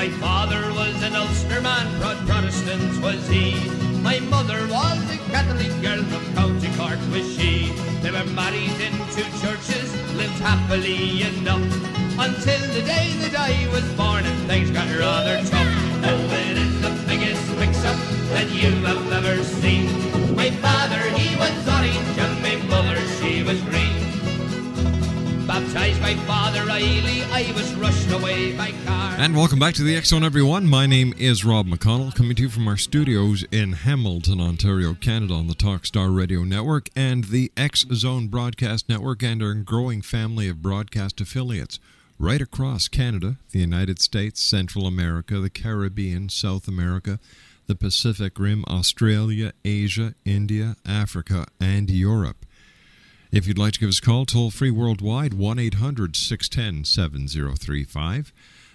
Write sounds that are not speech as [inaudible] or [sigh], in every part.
My father was an Ulsterman, proud Protestant was he. My mother was a Catholic girl from County Cork was she. They were married in two churches, lived happily enough. Until the day that I was born and things got rather tough. Oh, it is the biggest mix-up that you have ever seen. My father, he was orange, and my mother, she was green. Baptized by Father Riley, I was rushed away by car. And welcome back to the Zone, everyone. My name is Rob McConnell, coming to you from our studios in Hamilton, Ontario, Canada, on the Talkstar Radio Network and the X Zone Broadcast Network, and our growing family of broadcast affiliates right across Canada, the United States, Central America, the Caribbean, South America, the Pacific Rim, Australia, Asia, India, Africa, and Europe. If you'd like to give us a call, toll free worldwide, 1 800 610 7035.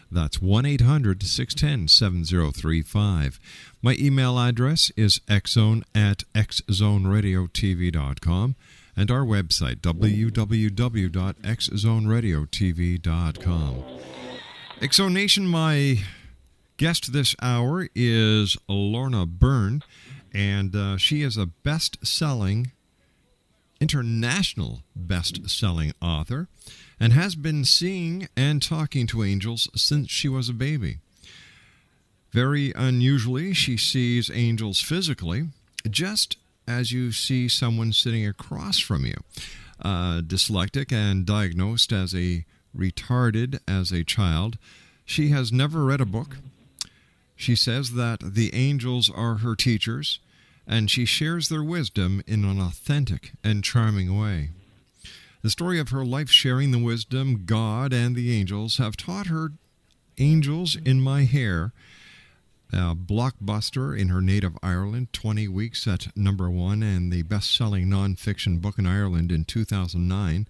That's 1 800 610 7035. My email address is xzone at xzoneradiotv.com and our website, www.xzoneradiotv.com. X Zone Nation, my guest this hour is Lorna Byrne, and uh, she is a best selling international best selling author and has been seeing and talking to angels since she was a baby. Very unusually, she sees angels physically, just as you see someone sitting across from you. Uh, dyslexic and diagnosed as a retarded as a child, she has never read a book. She says that the angels are her teachers and she shares their wisdom in an authentic and charming way. The story of her life sharing the wisdom God and the angels have taught her Angels in My Hair, a blockbuster in her native Ireland, 20 weeks at number one, and the best selling nonfiction book in Ireland in 2009,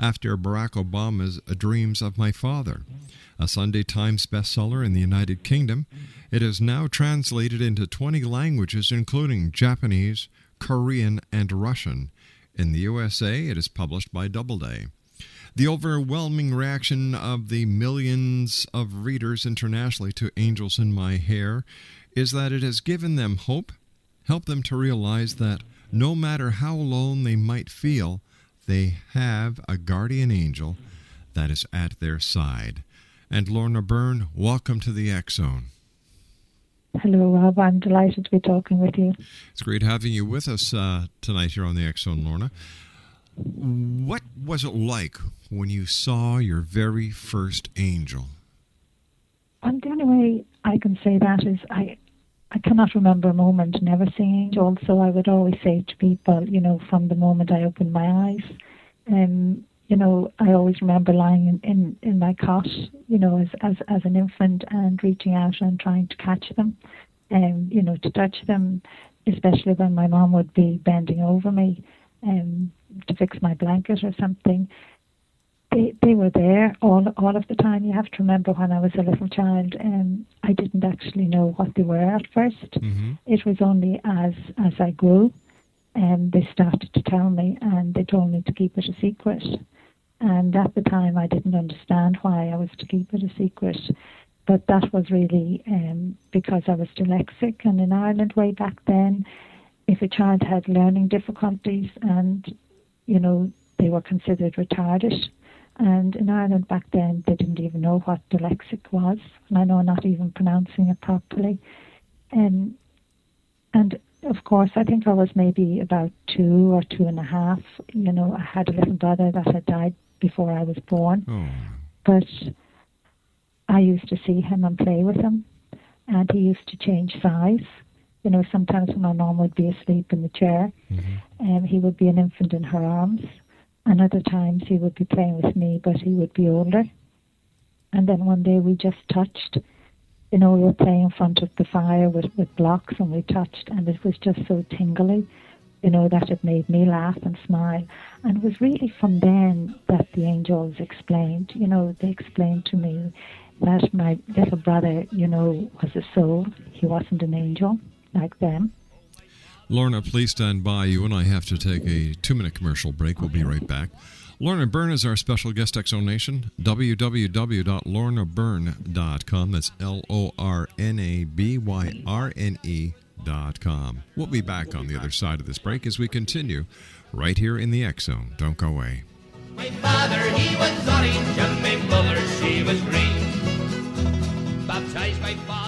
after Barack Obama's Dreams of My Father. A Sunday Times bestseller in the United Kingdom, it is now translated into 20 languages, including Japanese, Korean, and Russian. In the USA, it is published by Doubleday. The overwhelming reaction of the millions of readers internationally to Angels in My Hair is that it has given them hope, helped them to realize that no matter how alone they might feel, they have a guardian angel that is at their side. And Lorna Byrne, welcome to the X Zone. Hello, Rob. I'm delighted to be talking with you. It's great having you with us uh, tonight here on the X Zone, Lorna. What was it like when you saw your very first angel? And the only way I can say that is I I cannot remember a moment never seeing angels, so I would always say to people, you know, from the moment I opened my eyes, um, you know, I always remember lying in, in, in my cot, you know, as, as, as an infant and reaching out and trying to catch them, and, um, you know, to touch them, especially when my mom would be bending over me um, to fix my blanket or something. They, they were there all all of the time. You have to remember when I was a little child, um, I didn't actually know what they were at 1st mm-hmm. It was only as as I grew, and um, they started to tell me, and they told me to keep it a secret. And at the time, I didn't understand why I was to keep it a secret. But that was really um, because I was dyslexic. And in Ireland, way back then, if a child had learning difficulties and, you know, they were considered retarded. And in Ireland back then, they didn't even know what dyslexic was. And I know not even pronouncing it properly. Um, and of course, I think I was maybe about two or two and a half. You know, I had a little brother that had died before I was born. Oh. But I used to see him and play with him, and he used to change size. You know, sometimes when my mom would be asleep in the chair, mm-hmm. um, he would be an infant in her arms, and other times he would be playing with me, but he would be older. And then one day we just touched. You know, we were playing in front of the fire with, with blocks, and we touched, and it was just so tingly you know, that it made me laugh and smile. And it was really from then that the angels explained, you know, they explained to me that my little brother, you know, was a soul. He wasn't an angel like them. Lorna, please stand by. You and I have to take a two minute commercial break. We'll be right back. Lorna Byrne is our special guest X Zone Nation. www.lornabyrne.com. That's L O R N A B Y R N E com. We'll be back on the other side of this break as we continue right here in the Zone. Don't go away. My father, he was orange, and my mother, she was green. Baptized father,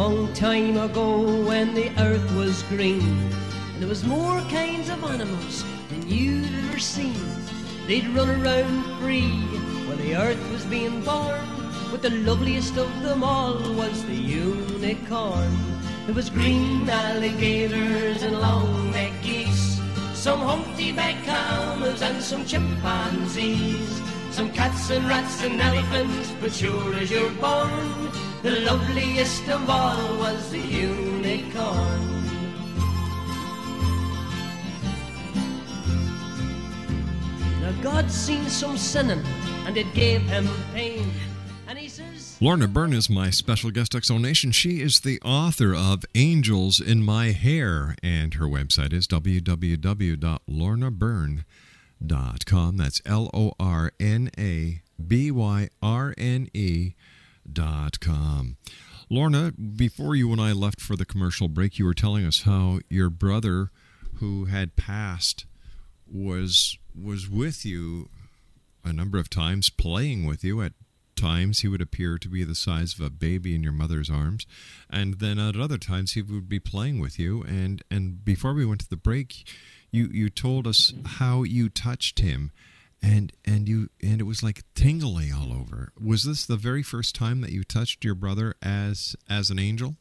Long time ago when the earth was green and there was more kinds of animals than you'd ever seen. They'd run around free when the earth was being born, but the loveliest of them all was the unicorn. There was green alligators and long-necked geese, some humpty-backed camels and some chimpanzees, some cats and rats and elephants, but sure as you're born, the loveliest of all was the unicorn. Now God seen some sinning, and it gave him pain. And he says, Lorna Byrne is my special guest explanation. She is the author of Angels in My Hair, and her website is www.lornabyrne.com. That's L O R N A B Y R N L O R N A B Y R N E com. Lorna, before you and I left for the commercial break, you were telling us how your brother, who had passed, was was with you a number of times, playing with you. At times, he would appear to be the size of a baby in your mother's arms, and then at other times, he would be playing with you. And and before we went to the break, you you told us how you touched him and and you and it was like tingly all over was this the very first time that you touched your brother as as an angel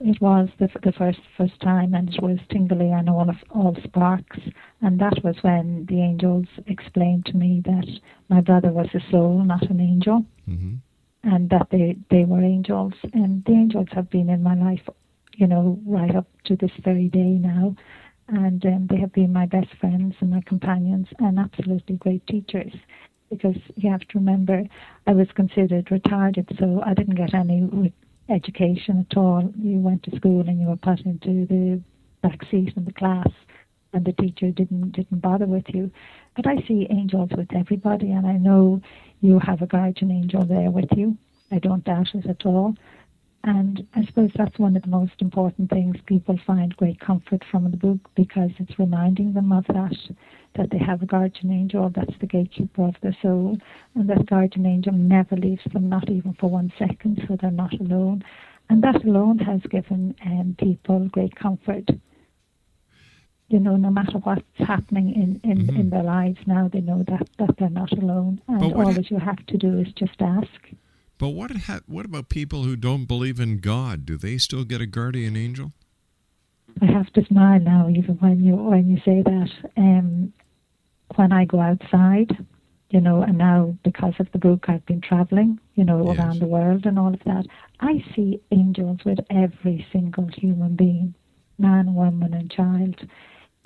it was the, the first first time, and it was tingly and all of all sparks. And that was when the angels explained to me that my brother was a soul, not an angel, mm-hmm. and that they they were angels. And the angels have been in my life, you know, right up to this very day now. And um, they have been my best friends and my companions, and absolutely great teachers because you have to remember I was considered retarded, so I didn't get any education at all. You went to school and you were put into the back seat in the class, and the teacher didn't didn't bother with you. But I see angels with everybody, and I know you have a guardian angel there with you. I don't doubt it at all. And I suppose that's one of the most important things people find great comfort from the book because it's reminding them of that, that they have a guardian angel that's the gatekeeper of their soul, and that guardian angel never leaves them, not even for one second, so they're not alone. And that alone has given um, people great comfort. You know, no matter what's happening in, in, mm-hmm. in their lives now, they know that, that they're not alone. And all that you have to do is just ask. But what ha- what about people who don't believe in God? Do they still get a guardian angel? I have to smile now, even when you when you say that. Um, when I go outside, you know, and now because of the book, I've been traveling, you know, yes. around the world and all of that. I see angels with every single human being, man, woman, and child.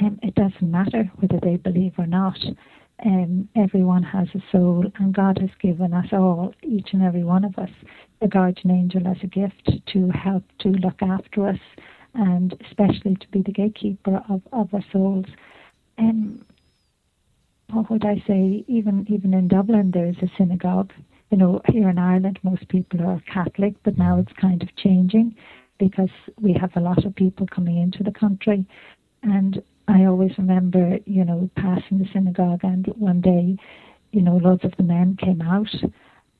And it doesn't matter whether they believe or not um, everyone has a soul, and God has given us all, each and every one of us, a guardian angel as a gift to help to look after us, and especially to be the gatekeeper of, of our souls. Um, what would I say? Even even in Dublin, there is a synagogue. You know, here in Ireland, most people are Catholic, but now it's kind of changing because we have a lot of people coming into the country, and I always remember, you know, passing the synagogue, and one day, you know, loads of the men came out,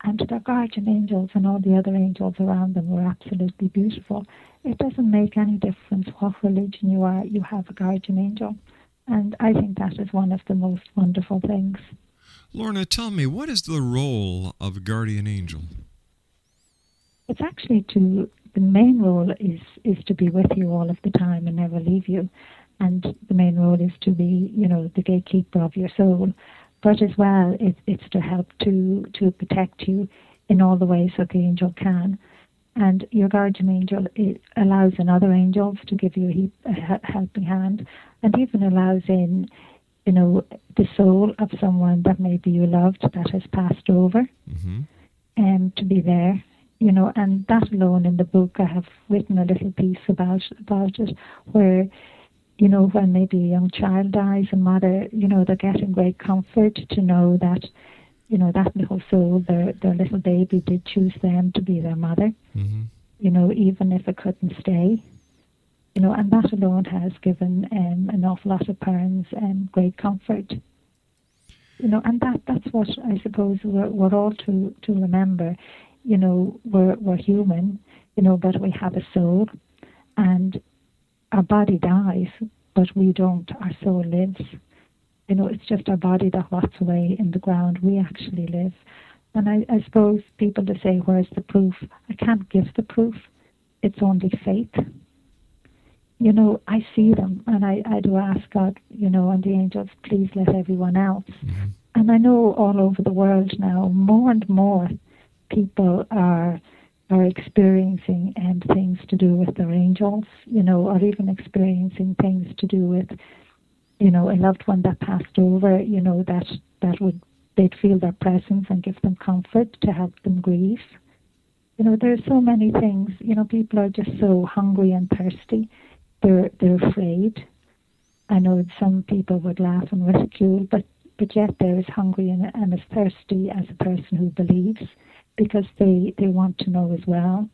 and their guardian angels and all the other angels around them were absolutely beautiful. It doesn't make any difference what religion you are, you have a guardian angel. And I think that is one of the most wonderful things. Lorna, tell me, what is the role of a guardian angel? It's actually to, the main role is, is to be with you all of the time and never leave you and the main role is to be, you know, the gatekeeper of your soul. But as well, it, it's to help to to protect you in all the ways that the angel can. And your guardian angel it allows another angels to give you a, a helping hand, and even allows in, you know, the soul of someone that maybe you loved that has passed over, mm-hmm. and um, to be there you know, and that alone in the book I have written a little piece about about it where you know, when maybe a young child dies, a mother, you know, they're getting great comfort to know that, you know, that little soul, their their little baby, did choose them to be their mother. Mm-hmm. You know, even if it couldn't stay. You know, and that alone has given um, an awful lot of parents um, great comfort. You know, and that that's what I suppose we're, we're all to to remember. You know, we're we're human. You know, but we have a soul, and our body dies, but we don't. Our soul lives. You know, it's just our body that rots away in the ground. We actually live. And I, I suppose people to say, where's the proof? I can't give the proof. It's only faith. You know, I see them and I, I do ask God, you know, and the angels, please let everyone else. Mm-hmm. And I know all over the world now, more and more people are are experiencing and things to do with their angels, you know, or even experiencing things to do with, you know, a loved one that passed over, you know, that that would they'd feel their presence and give them comfort to help them grieve. You know, there's so many things. You know, people are just so hungry and thirsty. They're they're afraid. I know some people would laugh and ridicule, but but yet they're as hungry and, and as thirsty as a person who believes because they, they want to know as well.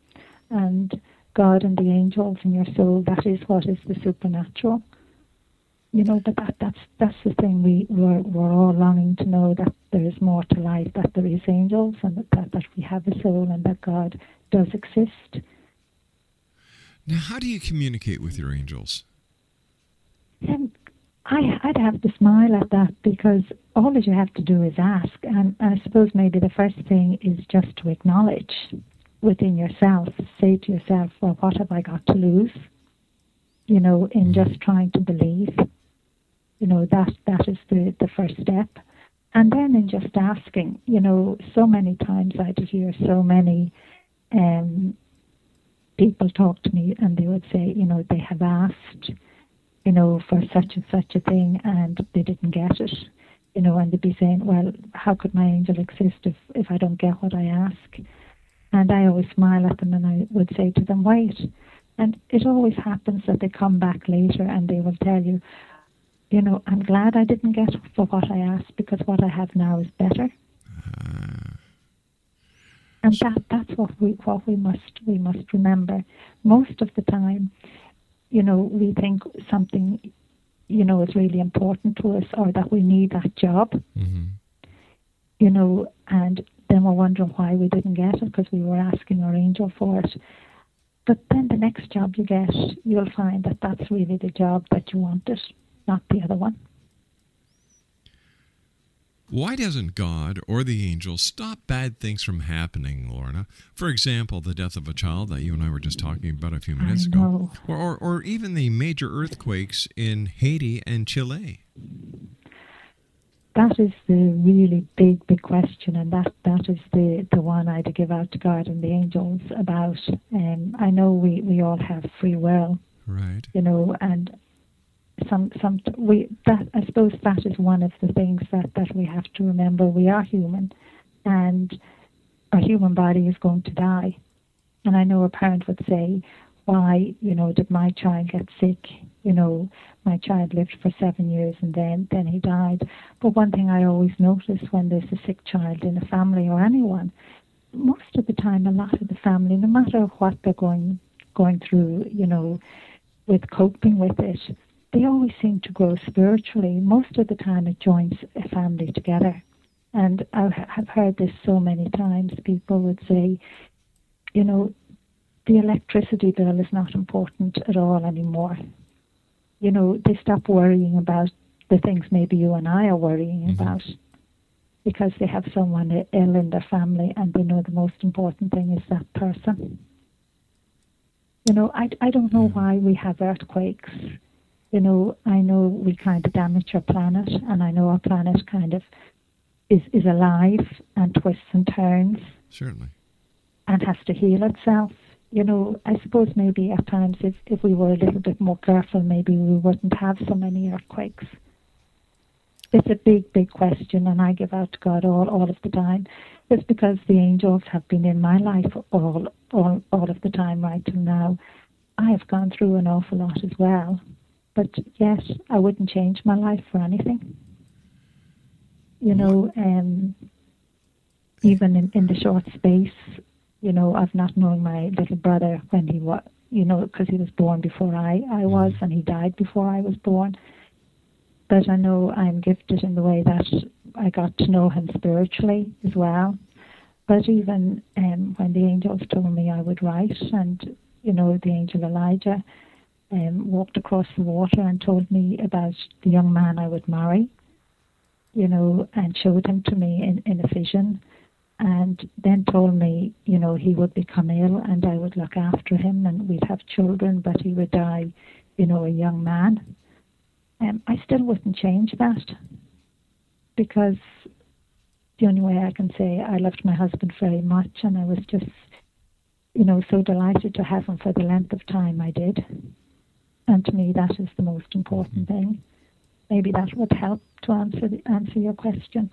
and God and the angels and your soul, that is what is the supernatural. You know, but that, that's that's the thing we we're, we're all longing to know that there is more to life, that there is angels, and that, that, that we have a soul, and that God does exist. Now, how do you communicate with your angels? Um, I, I'd have to smile at that because all that you have to do is ask. And, and I suppose maybe the first thing is just to acknowledge within yourself, say to yourself, well, what have I got to lose? You know, in just trying to believe. You know, that that is the, the first step. And then in just asking, you know, so many times I'd hear so many um, people talk to me and they would say, you know, they have asked, you know, for such and such a thing and they didn't get it. You know, and they'd be saying, Well, how could my angel exist if, if I don't get what I ask? And I always smile at them and I would say to them, Wait. And it always happens that they come back later and they will tell you, you know, I'm glad I didn't get for what I asked because what I have now is better. Uh-huh. And that that's what we what we must we must remember. Most of the time, you know, we think something, you know, is really important to us or that we need that job. Mm-hmm. You know, and then we're wondering why we didn't get it because we were asking our angel for it. But then the next job you get, you'll find that that's really the job that you wanted, not the other one. Why doesn't God or the angels stop bad things from happening, Lorna? For example, the death of a child that you and I were just talking about a few minutes ago, or, or, or even the major earthquakes in Haiti and Chile. That is the really big, big question, and that, that is the, the one I'd give out to God and the angels about. Um, I know we, we all have free will, Right. you know, and some some we that I suppose that is one of the things that that we have to remember. We are human, and our human body is going to die. And I know a parent would say, "Why, you know, did my child get sick? You know, my child lived for seven years and then then he died." But one thing I always notice when there's a sick child in a family or anyone, most of the time, a lot of the family, no matter what they're going going through, you know, with coping with it, they always seem to grow spiritually. Most of the time, it joins a family together. And I have heard this so many times. People would say, you know, the electricity bill is not important at all anymore. You know, they stop worrying about the things maybe you and I are worrying mm-hmm. about because they have someone ill in their family and they know the most important thing is that person. You know, I, I don't know mm-hmm. why we have earthquakes you know, I know we kind of damage our planet, and I know our planet kind of is is alive and twists and turns Certainly. and has to heal itself. You know, I suppose maybe at times if, if we were a little bit more careful, maybe we wouldn't have so many earthquakes. It's a big, big question, and I give out to God all, all of the time. It's because the angels have been in my life all, all, all of the time right till now. I have gone through an awful lot as well. But yes, I wouldn't change my life for anything. You know, um, even in, in the short space, you know, of not knowing my little brother when he was, you know, because he was born before I, I was and he died before I was born. But I know I'm gifted in the way that I got to know him spiritually as well. But even um, when the angels told me I would write, and, you know, the angel Elijah, um, walked across the water and told me about the young man I would marry, you know, and showed him to me in, in a vision, and then told me, you know, he would become ill and I would look after him and we'd have children, but he would die, you know, a young man. Um, I still wouldn't change that because the only way I can say I loved my husband very much and I was just, you know, so delighted to have him for the length of time I did. And to me, that is the most important mm-hmm. thing. Maybe that would help to answer the, answer your question.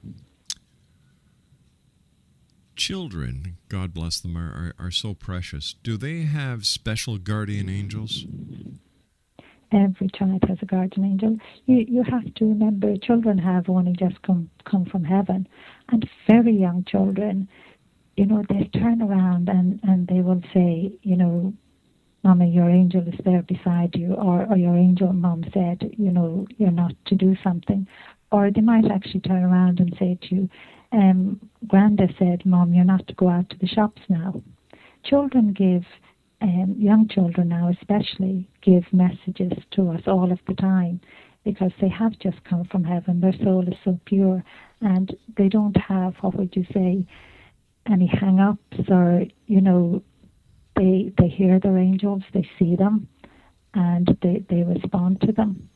Children, God bless them, are, are, are so precious. Do they have special guardian angels? Every child has a guardian angel. You you have to remember, children have only just come come from heaven, and very young children, you know, they turn around and, and they will say, you know, Mama, your angel is there beside you, or, or your angel, Mom said, you know, you're not to do something. Or they might actually turn around and say to you, um, Granda said, Mom, you're not to go out to the shops now. Children give, um, young children now especially, give messages to us all of the time because they have just come from heaven. Their soul is so pure and they don't have, what would you say, any hang ups or, you know, they they hear their angels, they see them and they, they respond to them.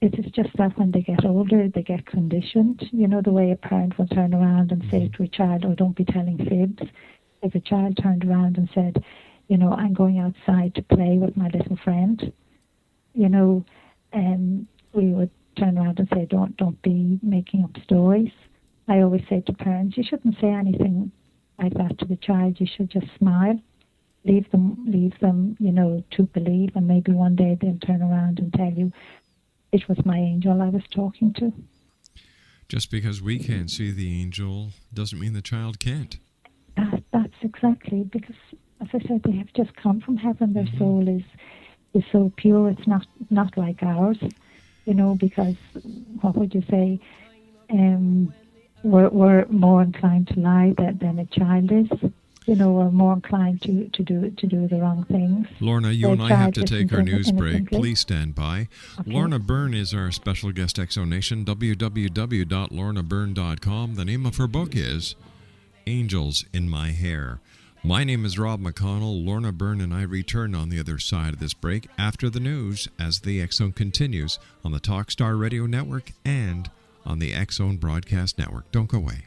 It is just that when they get older, they get conditioned. You know, the way a parent will turn around and say to a child, Oh, don't be telling fibs. If a child turned around and said, You know, I'm going outside to play with my little friend, you know, um, we would turn around and say, Don't don't be making up stories. I always say to parents, you shouldn't say anything like that to the child. You should just smile leave them leave them you know to believe and maybe one day they'll turn around and tell you it was my angel I was talking to. Just because we can't see the angel doesn't mean the child can't. That, that's exactly because, as I said, they have just come from heaven. Their mm-hmm. soul is is so pure. It's not not like ours, you know. Because what would you say? Um, we're we're more inclined to lie than, than a child is you know, are more inclined to, to do to do the wrong things. Lorna, you and I have to take our news break. Please stand by. Okay. Lorna Byrne is our special guest exonation. www.lornabyrne.com. The name of her book is Angels in My Hair. My name is Rob McConnell. Lorna Byrne and I return on the other side of this break after the news as the Zone continues on the Talkstar Radio Network and on the Zone Broadcast Network. Don't go away.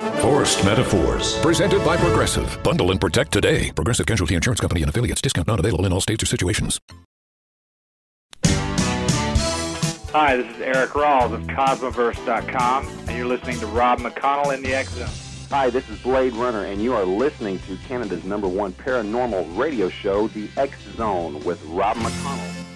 Forced Metaphors. Presented by Progressive. Bundle and protect today. Progressive Casualty Insurance Company and affiliates. Discount not available in all states or situations. Hi, this is Eric Rawls of Cosmoverse.com, and you're listening to Rob McConnell in the X Zone. Hi, this is Blade Runner, and you are listening to Canada's number one paranormal radio show, The X Zone, with Rob McConnell.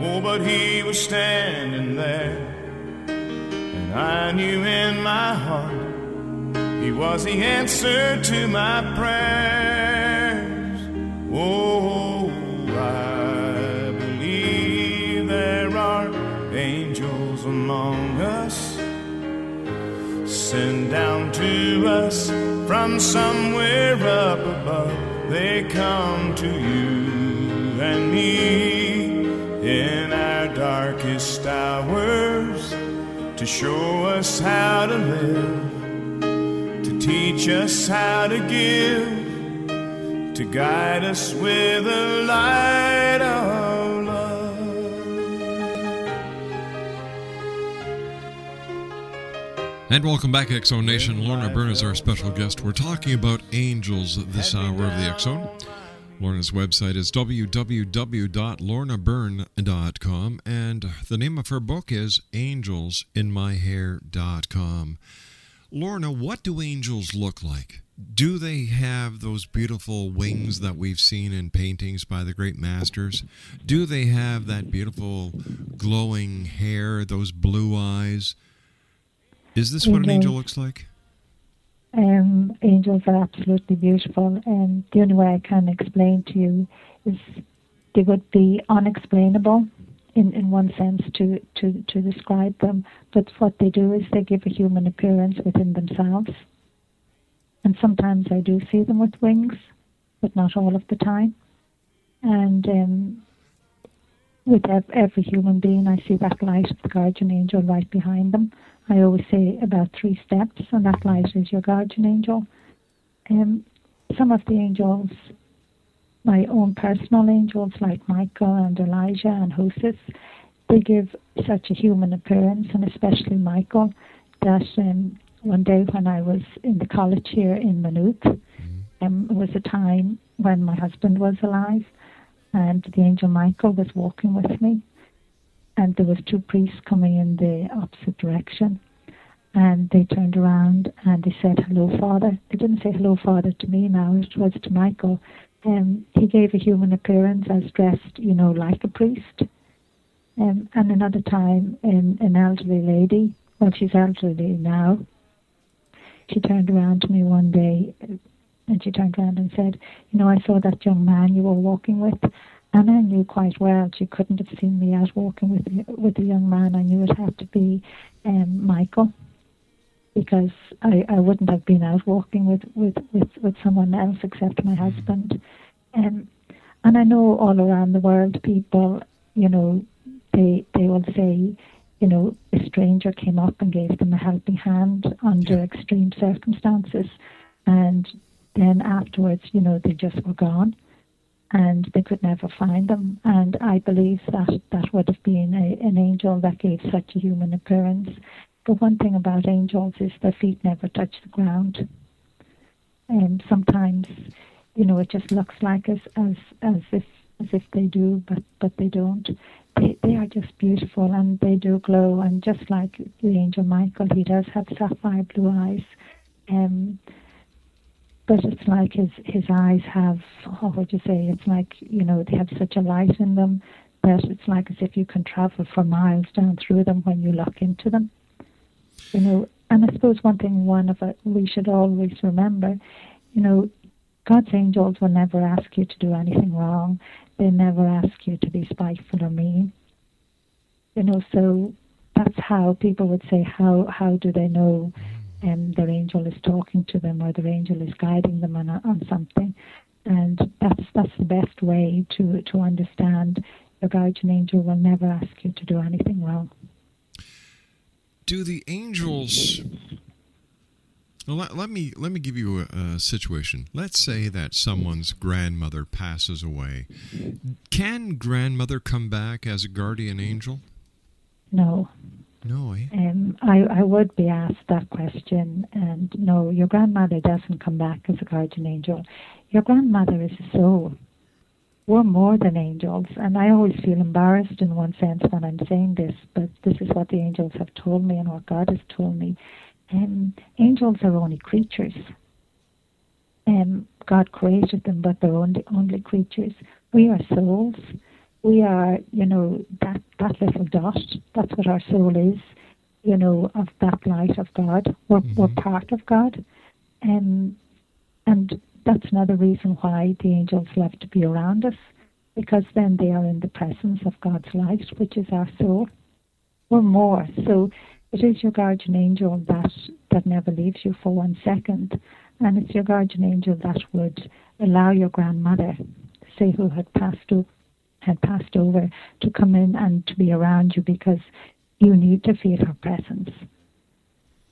Oh, but he was standing there, and I knew in my heart he was the answer to my prayers. Oh, I believe there are angels among us, sent down to us from somewhere up above. They come to you and me hours to show us how to live, to teach us how to give, to guide us with the light of love. And welcome back, X Zone Nation. Lorna Byrne is our special guest. We're talking about angels this hour of the Exo. Lorna's website is www.lornabyrne.com, and the name of her book is angelsinmyhair.com. Lorna, what do angels look like? Do they have those beautiful wings that we've seen in paintings by the great masters? Do they have that beautiful glowing hair, those blue eyes? Is this what an mm-hmm. angel looks like? Um, angels are absolutely beautiful, and the only way I can explain to you is they would be unexplainable in, in one sense to, to, to describe them. But what they do is they give a human appearance within themselves. And sometimes I do see them with wings, but not all of the time. And um, with every human being, I see that light of the guardian angel right behind them. I always say about three steps, and that light is your guardian angel. Um, some of the angels, my own personal angels like Michael and Elijah and Hosus, they give such a human appearance, and especially Michael, that um, one day when I was in the college here in Maynooth, mm-hmm. um, it was a time when my husband was alive, and the angel Michael was walking with me, and there was two priests coming in the opposite direction and they turned around and they said hello father. They didn't say hello father to me now. It was to michael. Um, he gave a human appearance as dressed you know like a priest. Um, and another time an, an elderly lady well she's elderly now. She turned around to me one day and she turned around and said you know i saw that young man you were walking with and I knew quite well she couldn't have seen me out walking with with a young man. I knew it had to be um, Michael because I, I wouldn't have been out walking with, with, with, with someone else except my husband. Um, and I know all around the world people, you know, they they will say, you know, a stranger came up and gave them a helping hand under extreme circumstances, and then afterwards, you know, they just were gone and they could never find them. And I believe that that would have been a, an angel that gave such a human appearance. But one thing about angels is their feet never touch the ground. And sometimes, you know, it just looks like as as as if as if they do, but but they don't. They they are just beautiful and they do glow. And just like the angel Michael, he does have sapphire blue eyes. Um, but it's like his his eyes have how would you say? It's like you know they have such a light in them that it's like as if you can travel for miles down through them when you look into them. You know and i suppose one thing one of it we should always remember you know god's angels will never ask you to do anything wrong. They never ask you to be spiteful or mean. You know so that's how people would say how how do they know um, their angel is talking to them or their angel is guiding them on, on something. And that's that's the best way to, to understand your guardian angel will never ask you to do anything wrong. Do the angels well, let, let, me let me give you a, a, situation. Let's say that someone's grandmother passes away. Can grandmother come back as a guardian angel? No. No, eh? Um, I, I would be asked that question, and no, your grandmother doesn't come back as a guardian angel. Your grandmother is a soul. We're more than angels, and I always feel embarrassed in one sense when I'm saying this, but this is what the angels have told me and what God has told me. Um, angels are only creatures. Um, God created them, but they're only, only creatures. We are souls we are, you know, that, that little dot. That's what our soul is, you know, of that light of God. We're, mm-hmm. we're part of God. Um, and that's another reason why the angels love to be around us, because then they are in the presence of God's light, which is our soul. We're more. So it is your guardian angel that, that never leaves you for one second. And it's your guardian angel that would allow your grandmother, say who had passed had passed over to come in and to be around you because you need to feel her presence.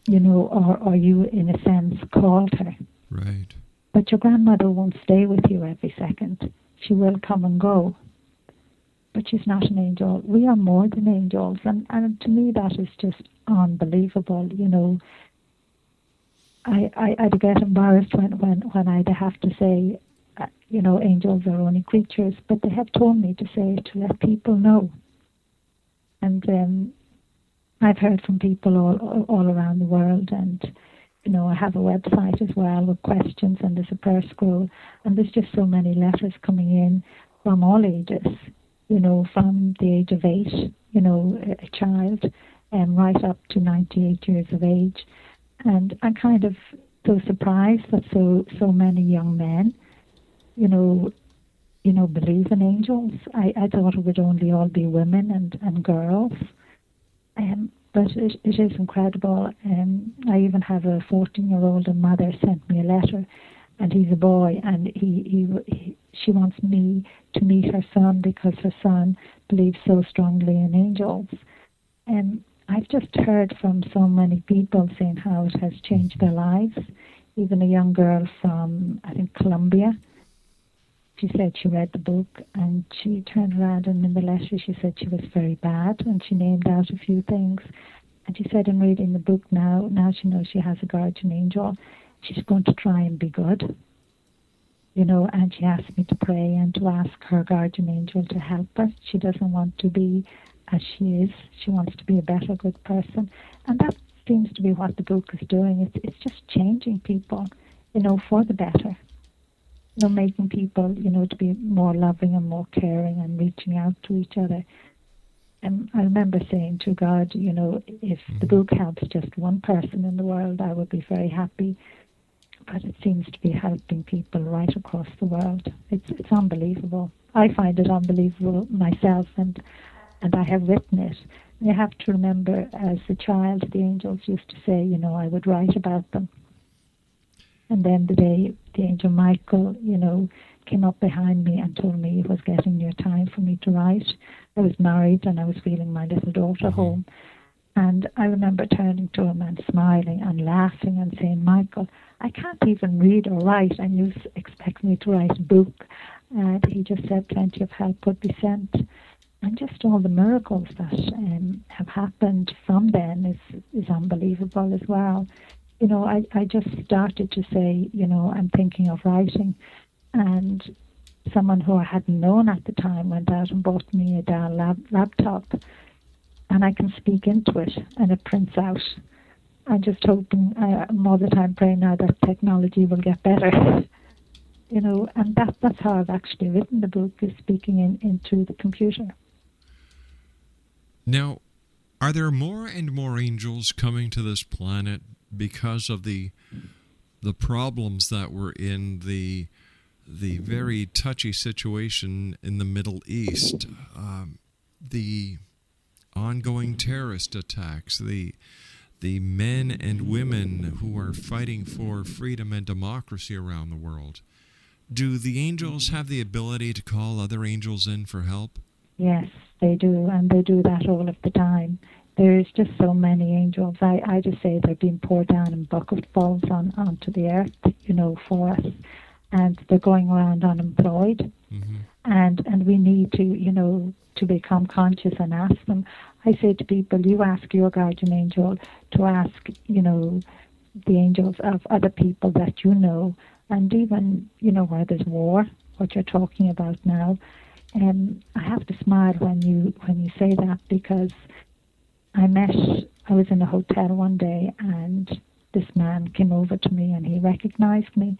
You know, or, or you, in a sense, called her. Right. But your grandmother won't stay with you every second. She will come and go. But she's not an angel. We are more than angels. And, and to me, that is just unbelievable. You know, I, I, I'd get embarrassed when, when, when I'd have to say, you know, angels are only creatures, but they have told me to say to let people know. And um, I've heard from people all all around the world, and you know, I have a website as well with questions, and there's a prayer scroll, and there's just so many letters coming in from all ages. You know, from the age of eight, you know, a, child, um, right up to 98 years of age, and I'm kind of so surprised that so so many young men you know, you know, believe in angels. I, I thought it would only all be women and, and girls. Um, but it, it is incredible. Um, I even have a 14 year old mother sent me a letter, and he's a boy, and he, he, he she wants me to meet her son because her son believes so strongly in angels. And I've just heard from so many people saying how it has changed their lives. Even a young girl from, I think, Colombia she said she read the book and she turned around and in the letter she said she was very bad and she named out a few things. And she said in reading the book now, now she knows she has a guardian angel, she's going to try and be good. You know, and she asked me to pray and to ask her guardian angel to help her. She doesn't want to be as she is. She wants to be a better, good person. And that seems to be what the book is doing. It's, it's just changing people, you know, for the better you know, making people, you know, to be more loving and more caring and reaching out to each other. And I remember saying to God, you know, if the mm-hmm. book helps just one person in the world, I would be very happy. But it seems to be helping people right across the world. It's it's unbelievable. I find it unbelievable myself, and and I have written it. You have to remember, as a child, the angels used to say, you know, I would write about them. And then the day the angel Michael, you know, came up behind me and told me it was getting near time for me to write. I was married and I was feeling my little daughter mm-hmm. home. And I remember turning to him and smiling and laughing and saying, Michael, I can't even read or write, and you expect me to write a book. And he just said plenty of help would be sent. And just all the miracles that um, have happened from then is, is unbelievable as well you know, I, I just started to say, you know, I'm thinking of writing. And someone who I hadn't known at the time went out and bought me a Dell lab, laptop. And I can speak into it and it prints out. I'm just hoping, uh, I'm all the time praying now that technology will get better. [laughs] you know, and that, that's how I've actually written the book, is speaking in, into the computer. Now, are there more and more angels coming to this planet because of the the problems that were in the the very touchy situation in the Middle East, um, the ongoing terrorist attacks, the the men and women who are fighting for freedom and democracy around the world. Do the angels have the ability to call other angels in for help? Yes, they do, and they do that all of the time there's just so many angels. I, I just say they're being poured down in bucketfuls on onto the earth, you know, for us, and they're going around unemployed, mm-hmm. and and we need to, you know, to become conscious and ask them. I say to people, you ask your guardian angel to ask, you know, the angels of other people that you know, and even, you know, where there's war, what you're talking about now. And I have to smile when you when you say that because I met, I was in a hotel one day and this man came over to me and he recognized me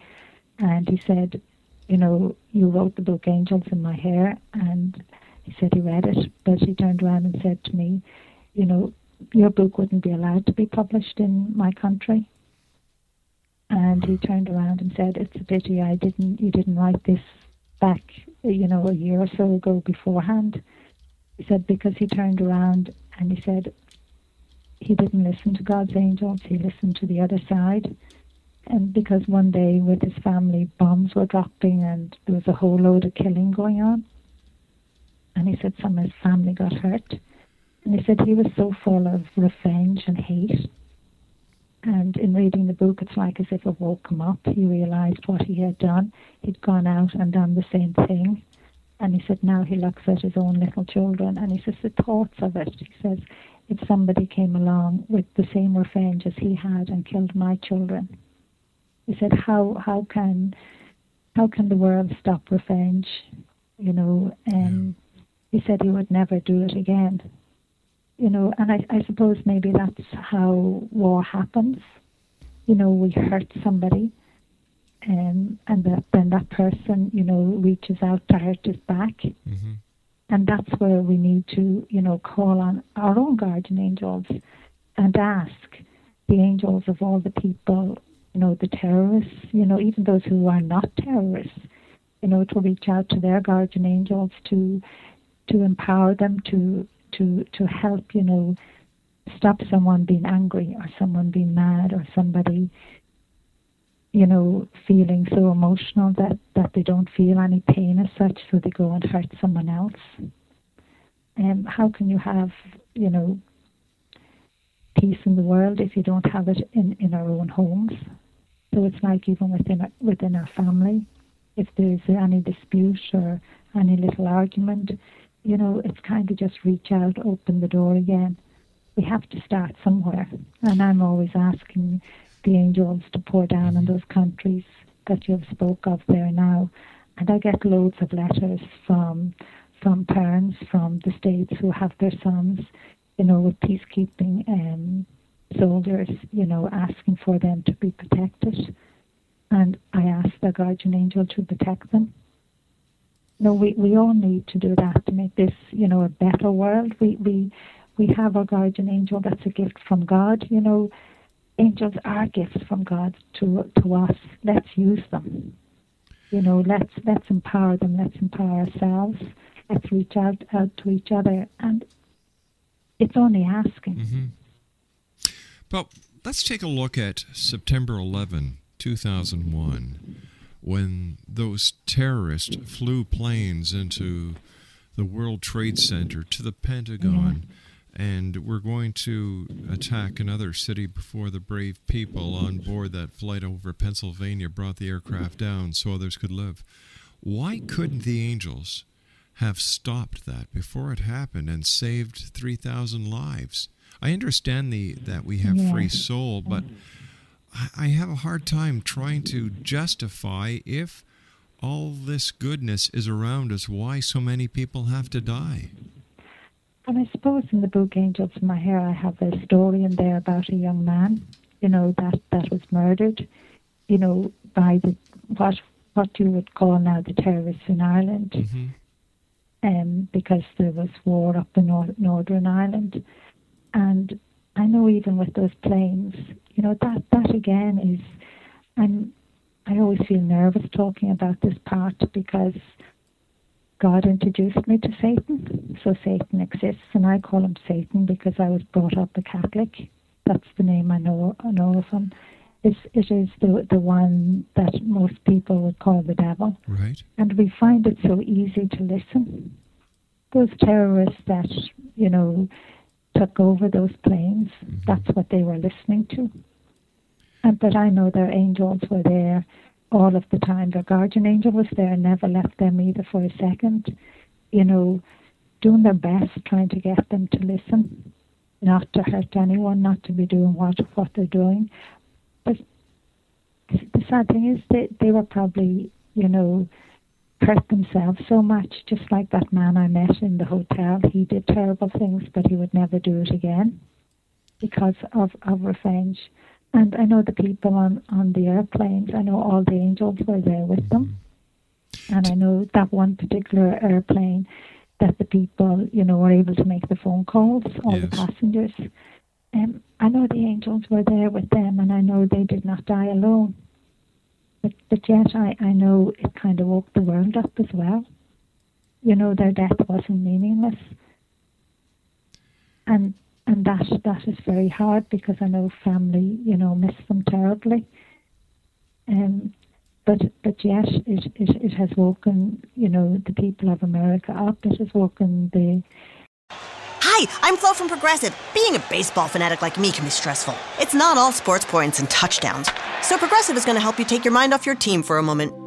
and he said, you know, you wrote the book Angels in My Hair and he said he read it, but he turned around and said to me, you know, your book wouldn't be allowed to be published in my country. And he turned around and said, "It's a pity I didn't. You didn't write this back, you know, a year or so ago beforehand." He said because he turned around and he said, he didn't listen to God's angels, he listened to the other side. And because one day with his family, bombs were dropping and there was a whole load of killing going on. and he said some of his family got hurt. And he said he was so full of revenge and hate. And in reading the book, it's like as if it woke him up. He realized what he had done. He'd gone out and done the same thing. And he said now he looks at his own little children and he says the thoughts of it. He says, if somebody came along with the same revenge as he had and killed my children, he said, how how can how can the world stop revenge? You know, and he said he would never do it again. You know, and I, I suppose maybe that's how war happens. You know, we hurt somebody, um, and that, then that person, you know, reaches out to hurt us back. Mm-hmm. And that's where we need to, you know, call on our own guardian angels and ask the angels of all the people, you know, the terrorists, you know, even those who are not terrorists, you know, to reach out to their guardian angels to to empower them to to to help, you know, stop someone being angry or someone being mad or somebody you know, feeling so emotional that, that they don't feel any pain as such, so they go and hurt someone else. Um, how can you have, you know, peace in the world if you don't have it in, in our own homes? So it's like even within our, within our family, if there's any dispute or any little argument, you know, it's kind of just reach out, open the door again. We have to start somewhere. And I'm always asking the angels to pour down in those countries that you've spoke of there now. And I get loads of letters from from parents from the states who have their sons, you know, with peacekeeping um, soldiers, you know, asking for them to be protected. And I ask the guardian angel to protect them. No, we, we all need to do that to make this, you know, a better world. We we we have our guardian angel that's a gift from God, you know, angels are gifts from God to to us. Let's use them. You know, let's let's empower them. Let's empower ourselves. Let's reach out out to each other, and it's only asking. Mm-hmm. But let's take a look at September 11, 2001, when those terrorists flew planes into the World Trade Center to the Pentagon. And we're going to attack another city before the brave people on board that flight over Pennsylvania brought the aircraft down so others could live. Why couldn't the angels have stopped that before it happened and saved 3,000 lives? I understand the that we have yeah. free soul, but I have a hard time trying to justify if all this goodness is around us, why so many people have to die. And I suppose in the book Angels in My Hair, I have a story in there about a young man, you know, that, that was murdered, you know, by the what what you would call now the terrorists in Ireland, mm-hmm. um, because there was war up in Nor- Northern Ireland, and I know even with those planes, you know, that that again is, I'm, I always feel nervous talking about this part because God introduced me to Satan. So Satan exists, and I call him Satan because I was brought up a Catholic. That's the name I know I know of him. It's, it is the the one that most people would call the devil. Right. And we find it so easy to listen. Those terrorists that you know took over those planes, mm-hmm. that's what they were listening to. And but I know their angels were there all of the time. Their guardian angel was there, never left them either for a second. You know, doing their best, trying to get them to listen, not to hurt anyone, not to be doing what what they're doing. But the sad thing is, they they were probably, you know, hurt themselves so much. Just like that man I met in the hotel, he did terrible things, but he would never do it again because of of revenge. And I know the people on, on the airplanes, I know all the angels were there with them. And I know that one particular airplane that the people, you know, were able to make the phone calls, all yes. the passengers. Um, I know the angels were there with them, and I know they did not die alone. But, but yet, I, I know it kind of woke the world up as well. You know, their death wasn't meaningless. And and that that is very hard because I know family, you know, miss them terribly. Um, but but yet it, it, it has woken, you know, the people of America up. It has woken the Hi, I'm Flo from Progressive. Being a baseball fanatic like me can be stressful. It's not all sports points and touchdowns. So Progressive is going to help you take your mind off your team for a moment.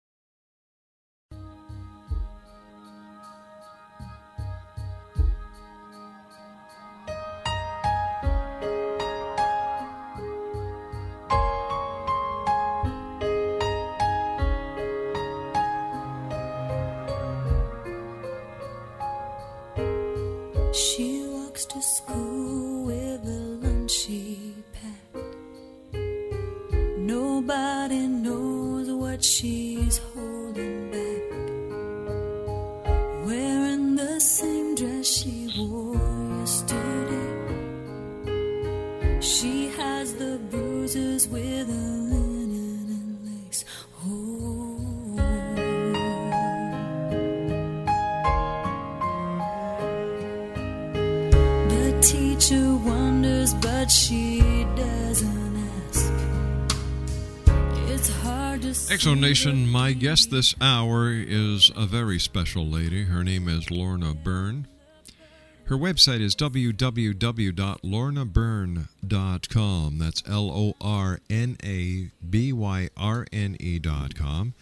X Zone Nation, my guest this hour is a very special lady. Her name is Lorna Byrne. Her website is www.lornabyrne.com. That's L O R N A B Y R N E.com.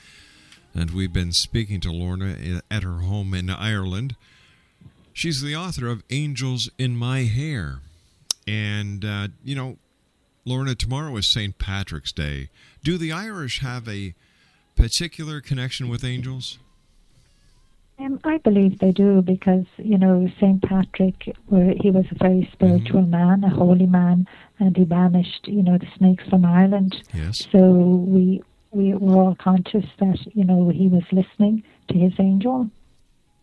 And we've been speaking to Lorna at her home in Ireland. She's the author of Angels in My Hair. And, uh, you know, Lorna, tomorrow is St. Patrick's Day. Do the Irish have a particular connection with angels? Um, I believe they do because you know Saint Patrick, where he was a very spiritual man, a holy man, and he banished you know the snakes from Ireland. Yes. So we we were all conscious that you know he was listening to his angel,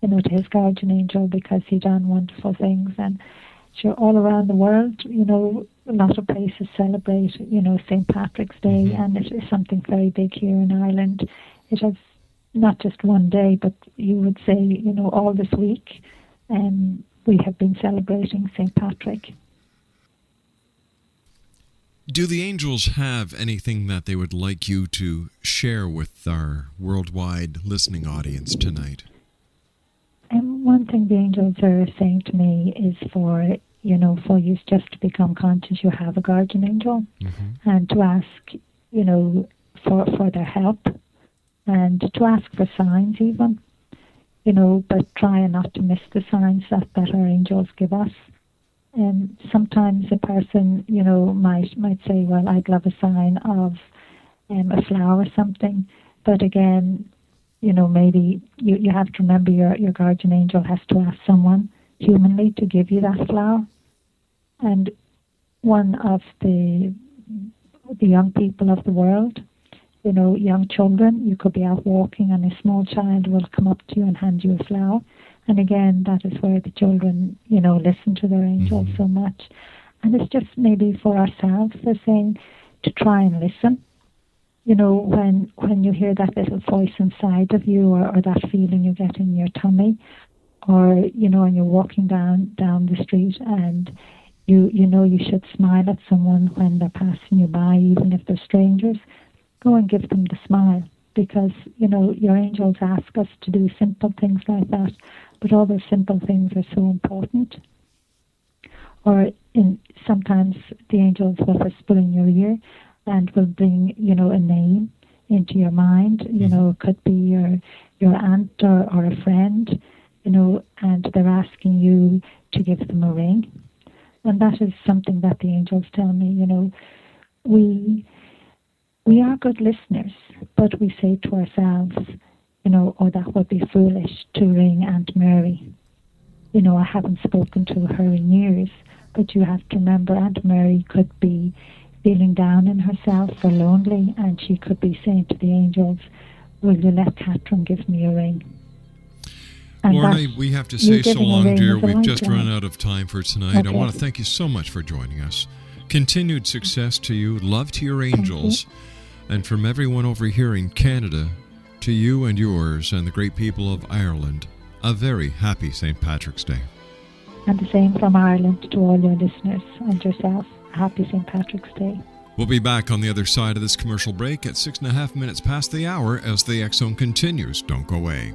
you know to his guardian angel because he done wonderful things and sure all around the world you know a lot of places celebrate you know Saint Patrick's Day and it is something very big here in Ireland. It has not just one day, but you would say, you know, all this week, um, we have been celebrating St. Patrick. Do the angels have anything that they would like you to share with our worldwide listening audience tonight? And one thing the angels are saying to me is for, you know, for you just to become conscious you have a guardian angel and to ask, you know, for, for their help and to ask for signs even, you know, but try not to miss the signs that, that our angels give us. And sometimes a person, you know, might might say, "Well, I'd love a sign of um, a flower or something," but again, you know, maybe you, you have to remember your your guardian angel has to ask someone humanly to give you that flower. And one of the the young people of the world, you know, young children, you could be out walking and a small child will come up to you and hand you a flower. And again, that is where the children, you know, listen to their angels mm-hmm. so much. And it's just maybe for ourselves, they're saying to try and listen. You know, when when you hear that little voice inside of you or, or that feeling you get in your tummy, or, you know, and you're walking down down the street and you you know you should smile at someone when they're passing you by, even if they're strangers. Go and give them the smile because you know your angels ask us to do simple things like that, but all those simple things are so important. Or in sometimes the angels will whisper in your ear and will bring you know a name into your mind. You mm-hmm. know, it could be your your aunt or, or a friend. You know, and they're asking you to give them a ring And that is something that the angels tell me, you know, we we are good listeners, but we say to ourselves, you know, oh, that would be foolish to ring Aunt Mary. You know, I haven't spoken to her in years, but you have to remember Aunt Mary could be feeling down in herself or lonely, and she could be saying to the angels, Will you let Catherine give me a ring? Lorna, we have to say so long, dear. We've just time. run out of time for tonight. I want to thank you so much for joining us. Continued success to you. Love to your angels. And from everyone over here in Canada, to you and yours and the great people of Ireland, a very happy St. Patrick's Day. And the same from Ireland to all your listeners and yourself. Happy St. Patrick's Day. We'll be back on the other side of this commercial break at six and a half minutes past the hour as the Zone continues. Don't go away.